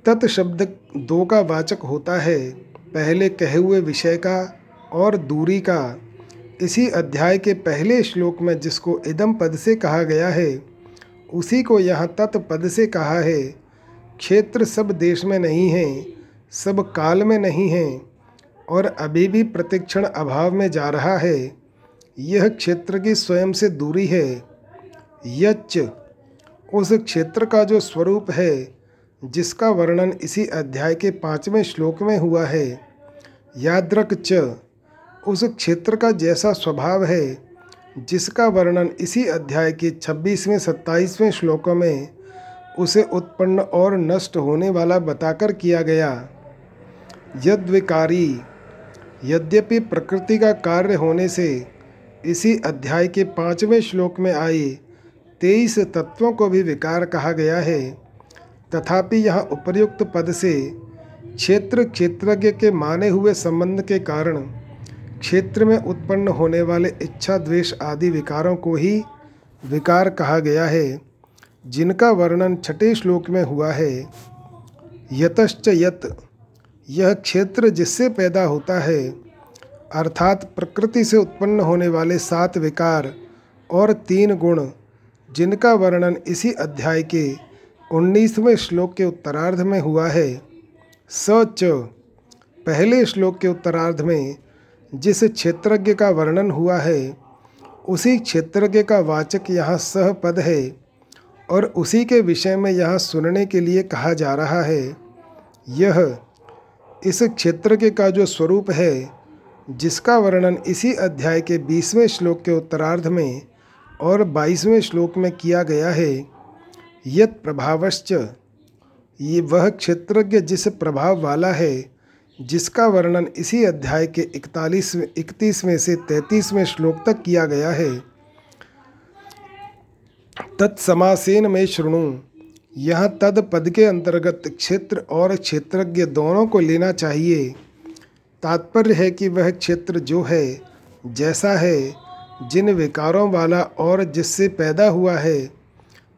तत् शब्द दो का वाचक होता है, पहले कहे हुए विषय का और दूरी का। इसी अध्याय के पहले श्लोक में जिसको इदम पद से कहा गया है, उसी को यहाँ तत्पद से कहा है, क्षेत्र सब देश में नहीं है, सब काल में नहीं है। और अभी भी प्रतिक्षण अभाव में जा रहा है। यह क्षेत्र की स्वयं से दूरी है। यच्च, उस क्षेत्र का जो स्वरूप है, जिसका वर्णन इसी अध्याय के पाँचवें श्लोक में हुआ है। याद्रक च, उस क्षेत्र का जैसा स्वभाव है, जिसका वर्णन इसी अध्याय के छब्बीसवें, सत्ताईसवें श्लोकों में उसे उत्पन्न और नष्ट होने वाला बताकर किया गया। यद्विकारी यद्यपि प्रकृति का कार्य होने से इसी अध्याय के पाँचवें श्लोक में आए तेईस तत्वों को भी विकार कहा गया है। तथापि यह उपर्युक्त पद से क्षेत्र क्षेत्रज्ञ के माने हुए संबंध के कारण क्षेत्र में उत्पन्न होने वाले इच्छा द्वेष आदि विकारों को ही विकार कहा गया है, जिनका वर्णन छठे श्लोक में हुआ है। यतश्च यत यह क्षेत्र जिससे पैदा होता है, अर्थात प्रकृति से उत्पन्न होने वाले सात विकार और तीन गुण, जिनका वर्णन इसी अध्याय के उन्नीसवें श्लोक के उत्तरार्ध में हुआ है। स च, पहले श्लोक के उत्तरार्ध में जिस क्षेत्रज्ञ का वर्णन हुआ है, उसी क्षेत्रज्ञ का वाचक यहाँ सह पद है और उसी के विषय में यहाँ सुनने के लिए कहा जा रहा है। यह इस क्षेत्रज्ञ का जो स्वरूप है, जिसका वर्णन इसी अध्याय के बीसवें श्लोक के उत्तरार्ध में और बाईसवें श्लोक में किया गया है, यत प्रभावश्च। ये वह क्षेत्रज्ञ जिस प्रभाव वाला है, जिसका वर्णन इसी अध्याय के इकतालीसवें, इकतीसवें से तैंतीसवें श्लोक तक किया गया है, तत्समासेन में श्रृणु यहाँ तद पद के अंतर्गत क्षेत्र और क्षेत्रज्ञ दोनों को लेना चाहिए। तात्पर्य है कि वह क्षेत्र जो है, जैसा है, जिन विकारों वाला और जिससे पैदा हुआ है,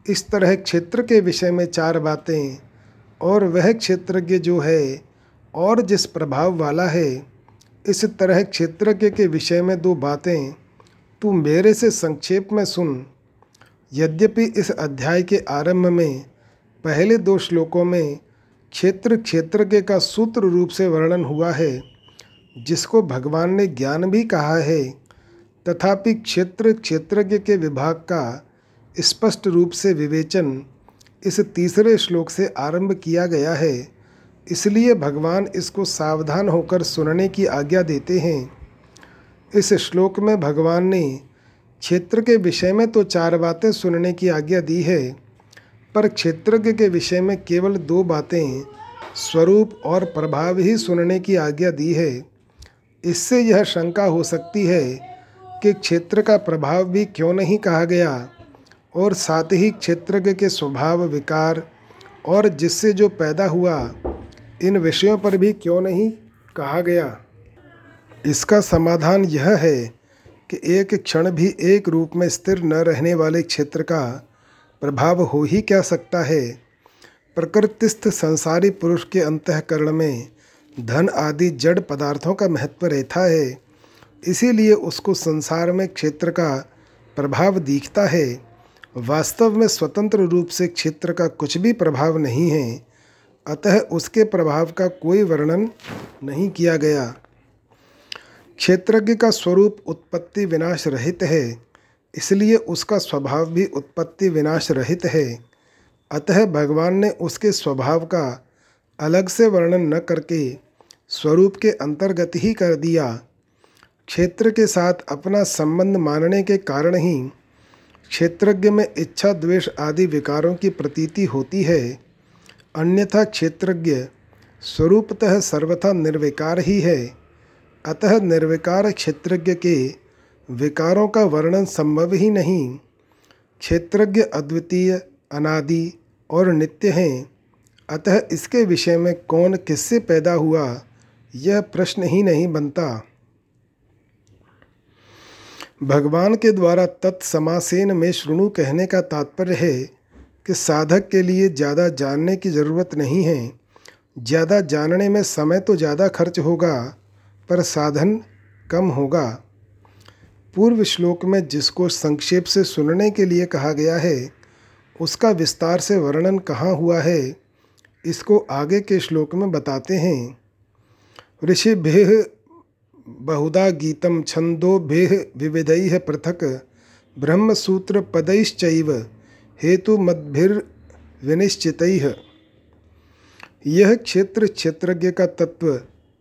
इस तरह क्षेत्र के विषय में चार बातें, और वह क्षेत्रज्ञ जो है और जिस प्रभाव वाला है, इस तरह क्षेत्रज्ञ के विषय में दो बातें, तू मेरे से संक्षेप में सुन। यद्यपि इस अध्याय के आरंभ में पहले दो श्लोकों में क्षेत्र क्षेत्र क्षेत्रज्ञ का सूत्र रूप से वर्णन हुआ है, जिसको भगवान ने ज्ञान भी कहा है, तथापि क्षेत्र क्षेत्रज्ञ के विभाग का स्पष्ट रूप से विवेचन इस तीसरे श्लोक से आरंभ किया गया है। इसलिए भगवान इसको सावधान होकर सुनने की आज्ञा देते हैं। इस श्लोक में भगवान ने क्षेत्र के विषय में तो चार बातें सुनने की आज्ञा दी है पर क्षेत्रज्ञ के विषय में केवल दो बातें स्वरूप और प्रभाव ही सुनने की आज्ञा दी है। इससे यह शंका हो सकती है कि क्षेत्र का प्रभाव भी क्यों नहीं कहा गया और साथ ही क्षेत्रज्ञ के स्वभाव, विकार और जिससे जो पैदा हुआ, इन विषयों पर भी क्यों नहीं कहा गया? इसका समाधान यह है कि एक क्षण भी एक रूप में स्थिर न रहने वाले क्षेत्र का प्रभाव हो ही क्या सकता है? प्रकृतिस्थ संसारी पुरुष के अंतकरण में धन आदि जड़ पदार्थों का महत्व रहता है। इसीलिए उसको संसार में क्षेत्र का प्रभाव दिखता है। वास्तव में स्वतंत्र रूप से क्षेत्र का कुछ भी प्रभाव नहीं है। अतः उसके प्रभाव का कोई वर्णन नहीं किया गया। क्षेत्रज्ञ का स्वरूप उत्पत्ति विनाश रहित है। इसलिए उसका स्वभाव भी उत्पत्ति विनाश रहित है। अतः भगवान ने उसके स्वभाव का अलग से वर्णन न करके स्वरूप के अंतर्गत ही कर दिया। क्षेत्र के साथ अपना संबंध मानने के कारण ही क्षेत्रज्ञ में इच्छा द्वेष आदि विकारों की प्रतीति होती है। अन्यथा क्षेत्रज्ञ स्वरूपतः सर्वथा निर्विकार ही है। अतः निर्विकार क्षेत्रज्ञ के विकारों का वर्णन संभव ही नहीं। क्षेत्रज्ञ अद्वितीय, अनादि और नित्य हैं। अतः इसके विषय में कौन किससे पैदा हुआ, यह प्रश्न ही नहीं बनता। भगवान के द्वारा तत्समासेन में श्रृणु कहने का तात्पर्य है कि साधक के लिए ज़्यादा जानने की ज़रूरत नहीं है। ज़्यादा जानने में समय तो ज़्यादा खर्च होगा, पर साधन कम होगा। पूर्व श्लोक में जिसको संक्षेप से सुनने के लिए कहा गया है, उसका विस्तार से वर्णन कहाँ हुआ है, इसको आगे के श्लोक में बताते हैं। ऋषिभि बहुधा गीतम छंदो छंदोभि विविधै पृथक ब्रह्मसूत्र पदैश्चैव हेतु मद्भिर विनिश्चित यह क्षेत्र क्षेत्रज्ञ का तत्व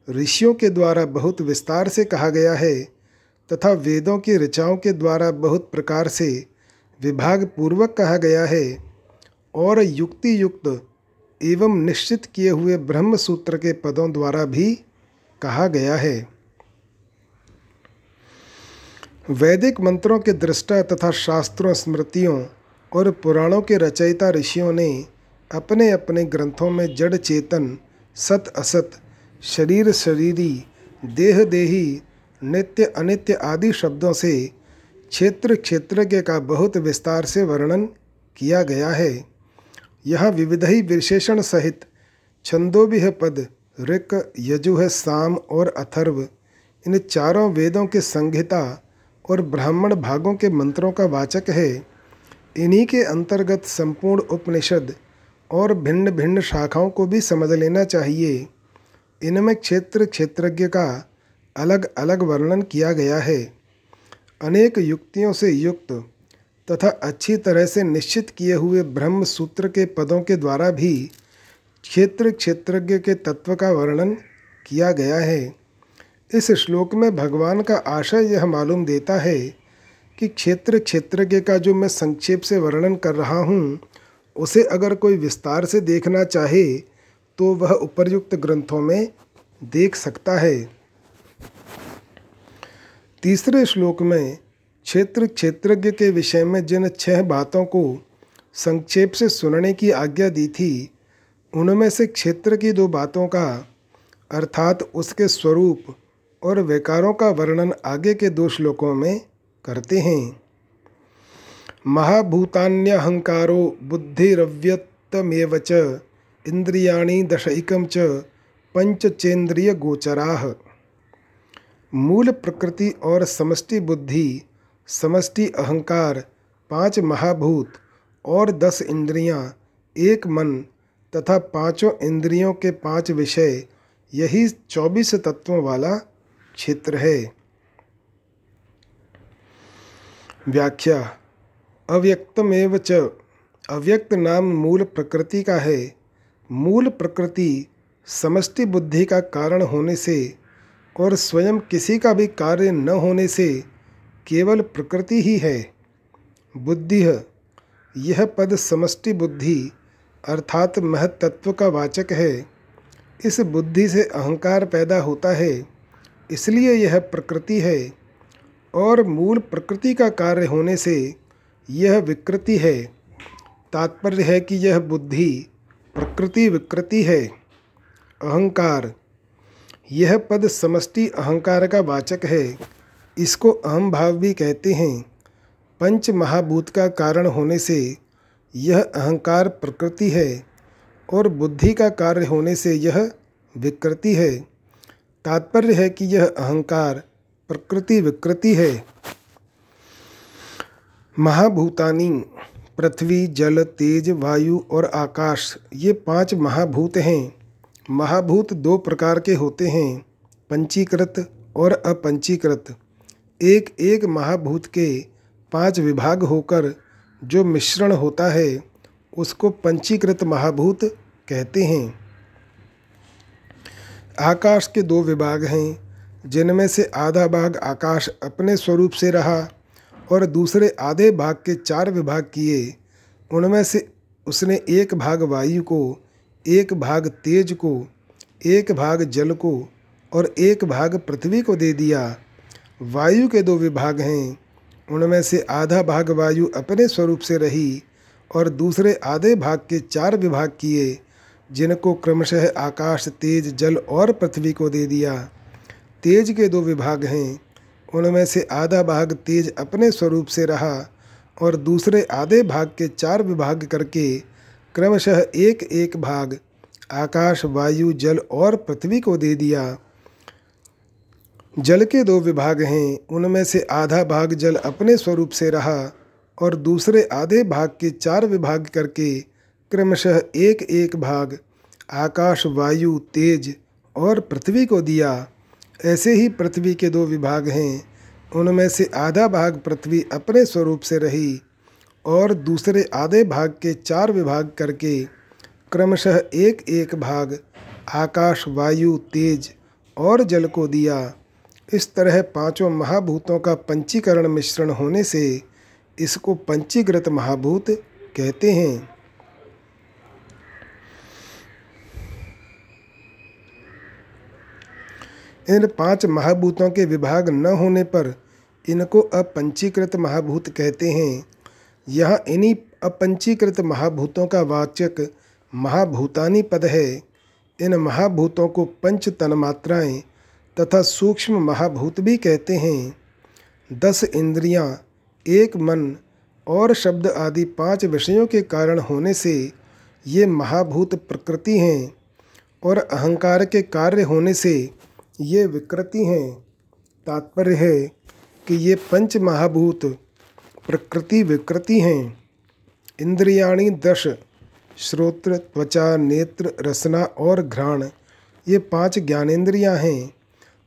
ऋषियों के द्वारा बहुत विस्तार से कहा गया है। तथा वेदों की ऋचाओं के द्वारा बहुत प्रकार से विभाग पूर्वक कहा गया है और युक्ति युक्त एवं निश्चित किए हुए ब्रह्म सूत्र के पदों द्वारा भी कहा गया है। वैदिक मंत्रों के दृष्टा तथा शास्त्रों, स्मृतियों और पुराणों के रचयिता ऋषियों ने अपने अपने ग्रंथों में जड़ चेतन सत असत शरीर शरीरी देह देही नित्य अनित्य आदि शब्दों से क्षेत्र क्षेत्रज्ञ का बहुत विस्तार से वर्णन किया गया है। यह विविध ही विशेषण सहित छंदोभिह पद, ऋक यजुह साम और अथर्व, इन चारों वेदों के संहिता और ब्राह्मण भागों के मंत्रों का वाचक है। इन्हीं के अंतर्गत संपूर्ण उपनिषद और भिन्न भिन्न शाखाओं को भी समझ लेना चाहिए। इनमें क्षेत्र क्षेत्रज्ञ का अलग अलग वर्णन किया गया है। अनेक युक्तियों से युक्त तथा अच्छी तरह से निश्चित किए हुए ब्रह्म सूत्र के पदों के द्वारा भी क्षेत्र क्षेत्रज्ञ के तत्व का वर्णन किया गया है। इस श्लोक में भगवान का आशय यह मालूम देता है कि क्षेत्र क्षेत्रज्ञ का जो मैं संक्षेप से वर्णन कर रहा हूँ, उसे अगर कोई विस्तार से देखना चाहे तो वह उपर्युक्त ग्रंथों में देख सकता है। तीसरे श्लोक में क्षेत्र क्षेत्रज्ञ के विषय में जिन छह बातों को संक्षेप से सुनने की आज्ञा दी थी, उनमें से क्षेत्र की दो बातों का, अर्थात उसके स्वरूप और विकारों का वर्णन आगे के दो श्लोकों में करते हैं। महाभूतान्यहंकारो बुद्धिरव्यक्तमेव च इंद्रियाणी दशैकम च पंचचेंद्रिय गोचरा मूल प्रकृति और समष्टि बुद्धि समष्टि अहंकार पाँच महाभूत और दस इंद्रियाँ, एक मन तथा पाँचों इंद्रियों के पाँच विषय यही चौबीस तत्वों वाला क्षेत्र है। व्याख्या अव्यक्तमेव च। अव्यक्त नाम मूल प्रकृति का है। मूल प्रकृति समष्टि बुद्धि का कारण होने से और स्वयं किसी का भी कार्य न होने से केवल प्रकृति ही है। बुद्धि यह पद समष्टि बुद्धि अर्थात महतत्व का वाचक है। इस बुद्धि से अहंकार पैदा होता है। इसलिए यह प्रकृति है। और मूल प्रकृति का कार्य होने से यह विकृति है। तात्पर्य है कि यह बुद्धि प्रकृति विकृति है। अहंकार यह पद समष्टि अहंकार का वाचक है। इसको अहम भाव भी कहते हैं। पंच महाभूत का कारण होने से यह अहंकार प्रकृति है और बुद्धि का कार्य होने से यह विकृति है। तात्पर्य है कि यह अहंकार प्रकृति विकृति है। महाभूतानी पृथ्वी, जल, तेज, वायु और आकाश ये पाँच महाभूत हैं। महाभूत दो प्रकार के होते हैं, पंचीकृत और अपंचीकृत। एक एक महाभूत के पाँच विभाग होकर जो मिश्रण होता है, उसको पंचीकृत महाभूत कहते हैं। आकाश के दो विभाग हैं, जिनमें से आधा भाग आकाश अपने स्वरूप से रहा और दूसरे आधे भाग के चार विभाग किए। उनमें से उसने एक भाग वायु को एक भाग तेज को, एक भाग जल को और एक भाग पृथ्वी को दे दिया। वायु के दो विभाग हैं। उनमें से आधा भाग वायु अपने स्वरूप से रही और दूसरे आधे भाग के चार विभाग किए, जिनको क्रमशः आकाश, तेज, जल और पृथ्वी को दे दिया। तेज के दो विभाग हैं। उनमें से आधा भाग तेज अपने स्वरूप से रहा और दूसरे आधे भाग के चार विभाग करके क्रमशः एक एक भाग, आकाश, वायु, जल और पृथ्वी को दे दिया। जल के दो विभाग हैं, उनमें से आधा भाग जल अपने स्वरूप से रहा और दूसरे आधे भाग के चार विभाग करके क्रमशः एक एक भाग, आकाश, वायु, तेज और पृथ्वी को दिया। ऐसे ही पृथ्वी के दो विभाग हैं, उनमें से आधा भाग पृथ्वी अपने स्वरूप से रही और दूसरे आधे भाग के चार विभाग करके क्रमशः एक एक भाग, आकाश, वायु, तेज और जल को दिया। इस तरह पाँचों महाभूतों का पंचीकरण मिश्रण होने से इसको पंचीकृत महाभूत कहते हैं। इन पाँच महाभूतों के विभाग न होने पर इनको अपंचीकृत महाभूत कहते हैं। यहाँ इन्हीं अपंचीकृत महाभूतों का वाचक महाभूतानी पद है। इन महाभूतों को पंच तन्मात्राएँ तथा सूक्ष्म महाभूत भी कहते हैं। दस इंद्रियाँ, एक मन और शब्द आदि पाँच विषयों के कारण होने से ये महाभूत प्रकृति हैं और अहंकार के कार्य होने से ये विकृति हैं। तात्पर्य है कि ये पंच महाभूत प्रकृति विकृति हैं। इंद्रियाणी दश, श्रोत्र, त्वचा, नेत्र, रसना और घ्राण, ये पाँच ज्ञानेन्द्रियाँ हैं।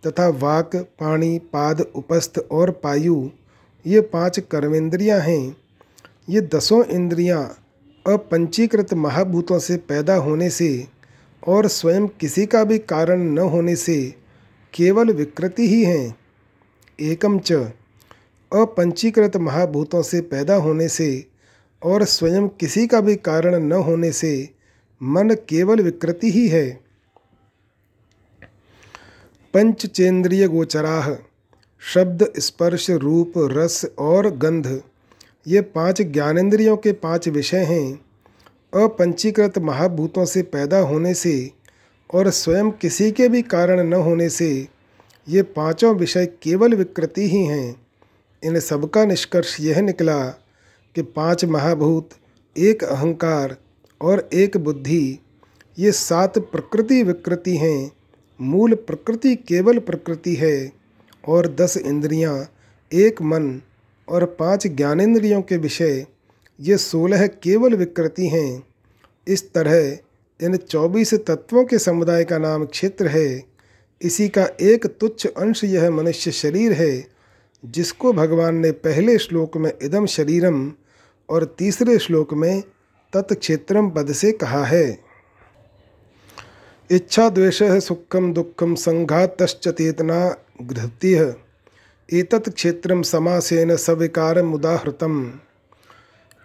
तथा वाक, पाणी, पाद, उपस्थ और पायु, ये पाँच कर्मेंद्रियाँ हैं। ये दसों इंद्रियाँ अपंचीकृत महाभूतों से पैदा होने से और स्वयं किसी का भी कारण न होने से केवल विकृति ही हैं। एकम च अपंचीकृत महाभूतों से पैदा होने से और स्वयं किसी का भी कारण न होने से मन केवल विकृति ही है। पंचचेंद्रिय गोचराह, शब्द, स्पर्श, रूप, रस और गंध, ये पाँच ज्ञानेंद्रियों के पाँच विषय हैं। अपंचीकृत महाभूतों से पैदा होने से और स्वयं किसी के भी कारण न होने से ये पाँचों विषय केवल विकृति ही हैं। इन सबका निष्कर्ष यह निकला कि पाँच महाभूत एक अहंकार और एक बुद्धि ये सात प्रकृति विकृति हैं मूल प्रकृति केवल प्रकृति है और दस इंद्रियाँ, एक मन और पाँच ज्ञानेंद्रियों के विषय ये सोलह केवल विकृति हैं। इस तरह इन चौबीस तत्वों के समुदाय का नाम क्षेत्र है। इसी का एक तुच्छ अंश यह मनुष्य शरीर है। जिसको भगवान ने पहले श्लोक में इदम शरीरम और तीसरे श्लोक में तत्क्षेत्रम पद से कहा है। इच्छा द्वेष सुखम दुखम संघातश्च चेतना घृत्य एतत् क्षेत्रम समासेन सविकारम उदाहृतम।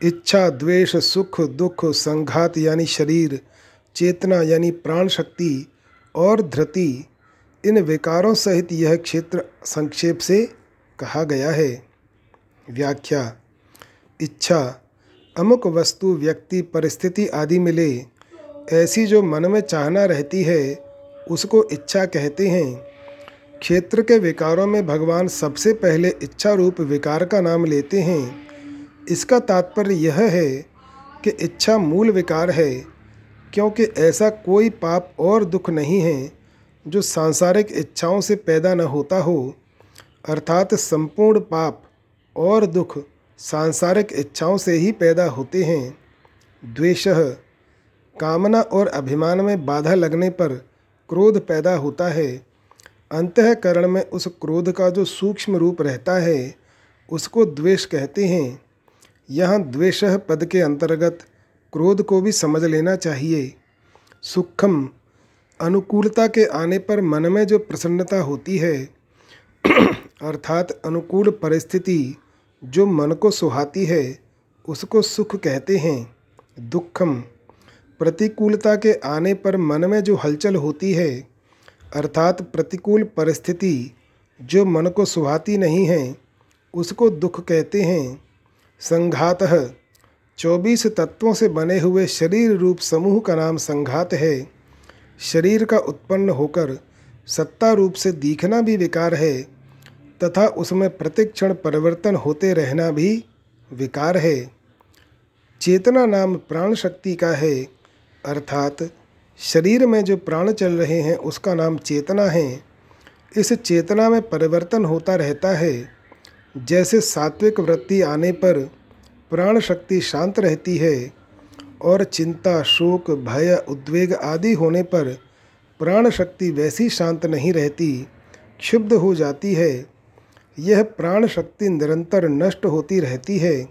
इच्छा, द्वेष, सुख, दुख, संघात यानी शरीर, चेतना यानी प्राण शक्ति और धृति, इन विकारों सहित यह क्षेत्र संक्षेप से कहा गया है। व्याख्या, इच्छा, अमुक वस्तु, व्यक्ति, परिस्थिति आदि मिले। ऐसी जो मन में चाहना रहती है, उसको इच्छा कहते हैं। क्षेत्र के विकारों में भगवान सबसे पहले इच्छा रूप विकार का नाम लेते हैं। इसका तात्पर्य यह है कि इच्छा मूल विकार है, क्योंकि ऐसा कोई पाप और दुख नहीं है, जो सांसारिक इच्छाओं से पैदा न होता हो। अर्थात संपूर्ण पाप और दुख सांसारिक इच्छाओं से ही पैदा होते हैं। द्वेष, कामना और अभिमान में बाधा लगने पर क्रोध पैदा होता है। अंतकरण में उस क्रोध का जो सूक्ष्म रूप रहता है, उसको द्वेष कहते हैं। यहाँ द्वेष पद के अंतर्गत क्रोध को भी समझ लेना चाहिए। सुखम, अनुकूलता के आने पर मन में जो प्रसन्नता होती है अर्थात अनुकूल परिस्थिति जो मन को सुहाती है, उसको सुख कहते हैं। दुखम, प्रतिकूलता के आने पर मन में जो हलचल होती है, अर्थात प्रतिकूल परिस्थिति जो मन को सुहाती नहीं है, उसको दुख कहते हैं। संघात, चौबीस तत्वों से बने हुए शरीर रूप समूह का नाम संघात है। शरीर का उत्पन्न होकर सत्ता रूप से दिखना भी विकार है, तथा उसमें प्रतिक्षण परिवर्तन होते रहना भी विकार है। चेतना नाम प्राण शक्ति का है, अर्थात शरीर में जो प्राण चल रहे हैं, उसका नाम चेतना है। इस चेतना में परिवर्तन होता रहता है। जैसे सात्विक वृत्ति आने पर प्राण शक्ति शांत रहती है, और चिंता, शोक, भय, उद्वेग आदि होने पर प्राण शक्ति वैसी शांत नहीं रहती, क्षुब्ध हो जाती है। यह प्राण शक्ति निरंतर नष्ट होती रहती है,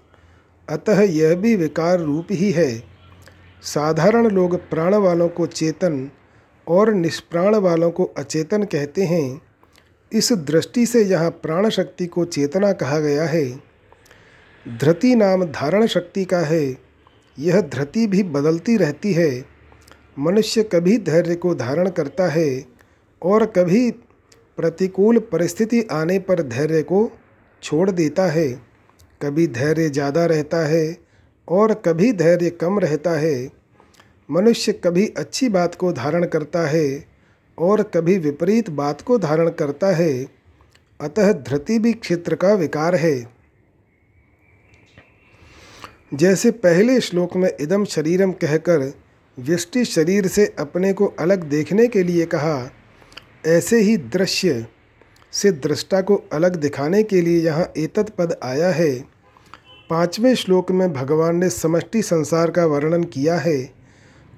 अतः यह भी विकार रूप ही है। साधारण लोग प्राण वालों को चेतन और निष्प्राण वालों को अचेतन कहते हैं। इस दृष्टि से यहाँ प्राण शक्ति को चेतना कहा गया है। धृति नाम धारण शक्ति का है। यह धृति भी बदलती रहती है। मनुष्य कभी धैर्य को धारण करता है और कभी प्रतिकूल परिस्थिति आने पर धैर्य को छोड़ देता है। कभी धैर्य ज़्यादा रहता है और कभी धैर्य कम रहता है। मनुष्य कभी अच्छी बात को धारण करता है और कभी विपरीत बात को धारण करता है। अतः धृति भी क्षेत्र का विकार है। जैसे पहले श्लोक में इदम शरीरम कहकर व्यष्टि शरीर से अपने को अलग देखने के लिए कहा, ऐसे ही दृश्य से दृष्टा को अलग दिखाने के लिए यहाँ एतत् पद आया है। पाँचवें श्लोक में भगवान ने समष्टि संसार का वर्णन किया है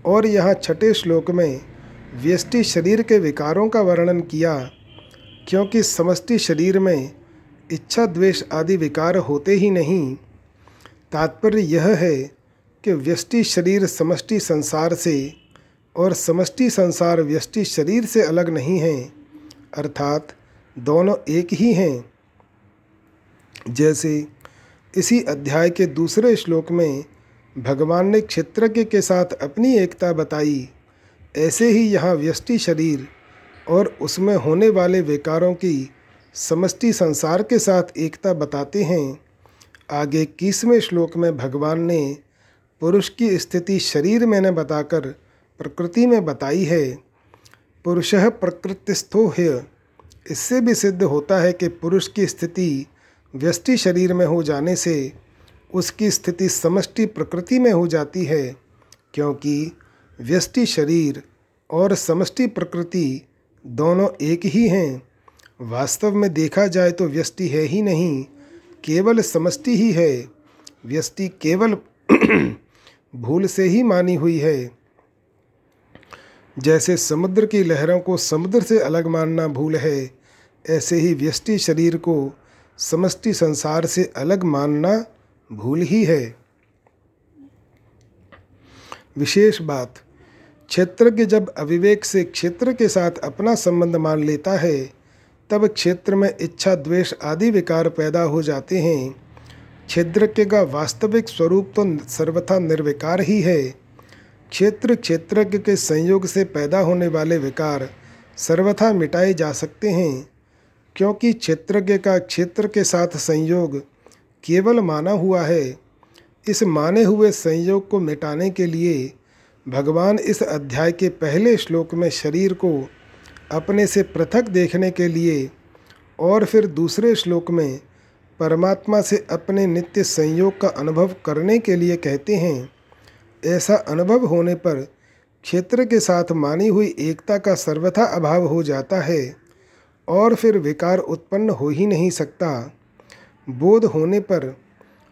और यहाँ छठे श्लोक में व्यष्टि शरीर के विकारों का वर्णन किया, क्योंकि समष्टि शरीर में इच्छा द्वेष आदि विकार होते ही नहीं। तात्पर्य यह है कि व्यष्टि शरीर समष्टि संसार से और समष्टि संसार व्यष्टि शरीर से अलग नहीं हैं, अर्थात दोनों एक ही हैं। जैसे इसी अध्याय के दूसरे श्लोक में भगवान ने क्षेत्रज्ञ के साथ अपनी एकता बताई, ऐसे ही यहाँ व्यष्टि शरीर और उसमें होने वाले विकारों की समष्टि संसार के साथ एकता बताते हैं। आगे इक्कीसवें श्लोक में भगवान ने पुरुष की स्थिति शरीर में न बताकर प्रकृति में बताई है। पुरुष प्रकृतिस्थो है इससे भी सिद्ध होता है कि पुरुष की स्थिति व्यष्टि शरीर में हो जाने से उसकी स्थिति समष्टि प्रकृति में हो जाती है, क्योंकि व्यष्टि शरीर और समष्टि प्रकृति दोनों एक ही हैं। वास्तव में देखा जाए तो व्यष्टि है ही नहीं, केवल समष्टि ही है। व्यष्टि केवल भूल से ही मानी हुई है। जैसे समुद्र की लहरों को समुद्र से अलग मानना भूल है, ऐसे ही व्यष्टि शरीर को समष्टि संसार से अलग मानना भूल ही है। विशेष बात क्षेत्रज्ञ जब अविवेक से क्षेत्र के साथ अपना संबंध मान लेता है, तब क्षेत्र में इच्छा, द्वेष आदि विकार पैदा हो जाते हैं। क्षेत्रज्ञ का वास्तविक स्वरूप तो सर्वथा निर्विकार ही है। क्षेत्र क्षेत्रज्ञ के संयोग से पैदा होने वाले विकार सर्वथा मिटाए जा सकते हैं, क्योंकि क्षेत्रज्ञ का क्षेत्र के साथ संयोग केवल माना हुआ है। इस माने हुए संयोग को मिटाने के लिए भगवान इस अध्याय के पहले श्लोक में शरीर को अपने से पृथक देखने के लिए और फिर दूसरे श्लोक में परमात्मा से अपने नित्य संयोग का अनुभव करने के लिए कहते हैं। ऐसा अनुभव होने पर क्षेत्र के साथ मानी हुई एकता का सर्वथा अभाव हो जाता है और फिर विकार उत्पन्न हो ही नहीं सकता। बोध होने पर,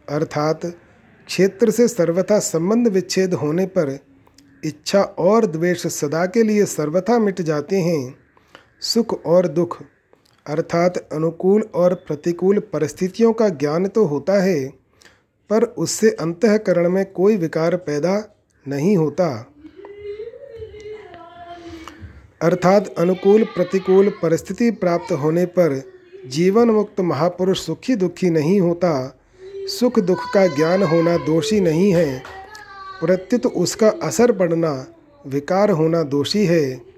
अर्थात क्षेत्र से सर्वथा संबंध विच्छेद होने पर, इच्छा और द्वेष सदा के लिए सर्वथा मिट जाते हैं। सुख और दुख अर्थात अनुकूल और प्रतिकूल परिस्थितियों का ज्ञान तो होता है, पर उससे अंतकरण में कोई विकार पैदा नहीं होता। अर्थात अनुकूल, प्रतिकूल परिस्थिति प्राप्त होने पर जीवन मुक्त महापुरुष सुखी दुखी नहीं होता। सुख दुख का ज्ञान होना दोषी नहीं है। प्रत्युत उसका असर पड़ना, विकार होना दोषी है।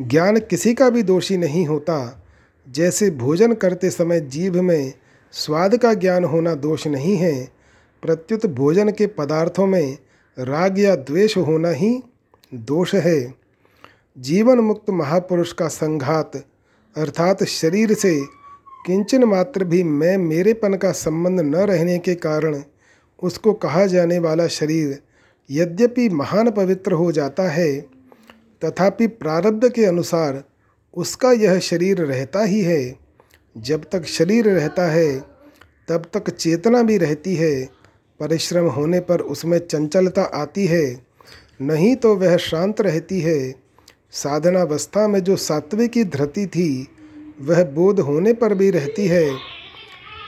ज्ञान किसी का भी दोषी नहीं होता। जैसे भोजन करते समय जीभ में स्वाद का ज्ञान होना दोष नहीं है, प्रत्युत भोजन के पदार्थों में राग या द्वेष होना ही दोष है। जीवन मुक्त महापुरुष का संघात, अर्थात शरीर से किंचन मात्र भी मैं मेरेपन का संबंध न रहने के कारण उसको कहा जाने वाला शरीर यद्यपि महान पवित्र हो जाता है। तथापि प्रारब्ध के अनुसार उसका यह शरीर रहता ही है। जब तक शरीर रहता है, तब तक चेतना भी रहती है। परिश्रम होने पर उसमें चंचलता आती है। नहीं तो वह शांत रहती है। साधनावस्था में जो सात्विकी धृति थी, वह बोध होने पर भी रहती है।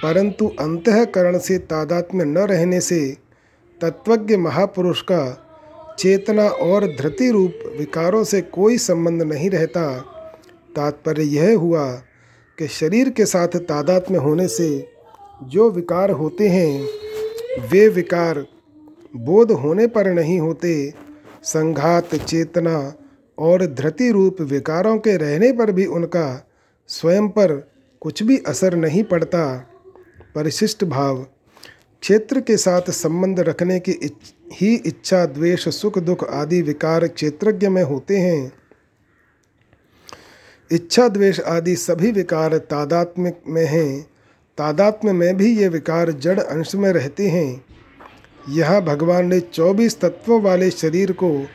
परंतु अंतकरण से तादात्म्य न रहने से तत्वज्ञ महापुरुष का चेतना और धृति रूप विकारों से कोई संबंध नहीं रहता। तात्पर्य यह हुआ कि शरीर के साथ तादात्म्य होने से जो विकार होते हैं, वे विकार बोध होने पर नहीं होते। संघात, चेतना और धृति रूप विकारों के रहने पर भी उनका स्वयं पर कुछ भी असर नहीं पड़ता। परिशिष्ट भाव, क्षेत्र के साथ संबंध रखने की ही इच्छा, द्वेष, सुख, दुख आदि विकार क्षेत्रज्ञ में होते हैं। इच्छा, द्वेष आदि सभी विकार तादात्म्य में हैं। तादात्म्य में भी ये विकार जड़ अंश में रहते हैं। यहाँ भगवान ने चौबीस तत्वों वाले शरीर को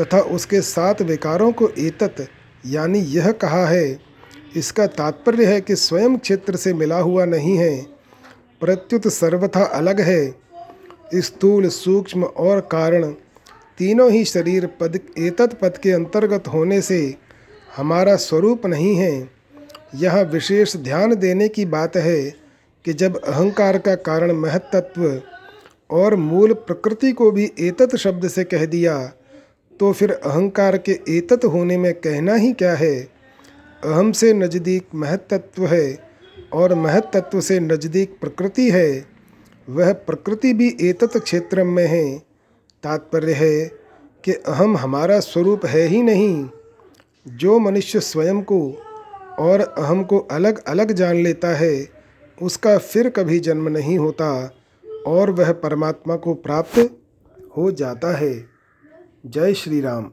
तथा उसके सात विकारों को एतत, यानी यह कहा है। इसका तात्पर्य है कि स्वयं क्षेत्र से मिला हुआ नहीं है। प्रत्युत सर्वथा अलग है। स्थूल सूक्ष्म और कारण तीनों ही शरीर पद, एतत् पद के अंतर्गत होने से हमारा स्वरूप नहीं है। यह विशेष ध्यान देने की बात है कि जब अहंकार का कारण महत्त्व और मूल प्रकृति को भी एतत शब्द से कह दिया तो फिर अहंकार के एतत होने में कहना ही क्या है? अहम से नज़दीक महत्त्व है और महत्त्व से नज़दीक प्रकृति है। वह प्रकृति भी एतत क्षेत्र में है। तात्पर्य है कि अहम हमारा स्वरूप है ही नहीं। जो मनुष्य स्वयं को और अहम को अलग अलग जान लेता है, उसका फिर कभी जन्म नहीं होता और वह परमात्मा को प्राप्त हो जाता है। जय श्री राम।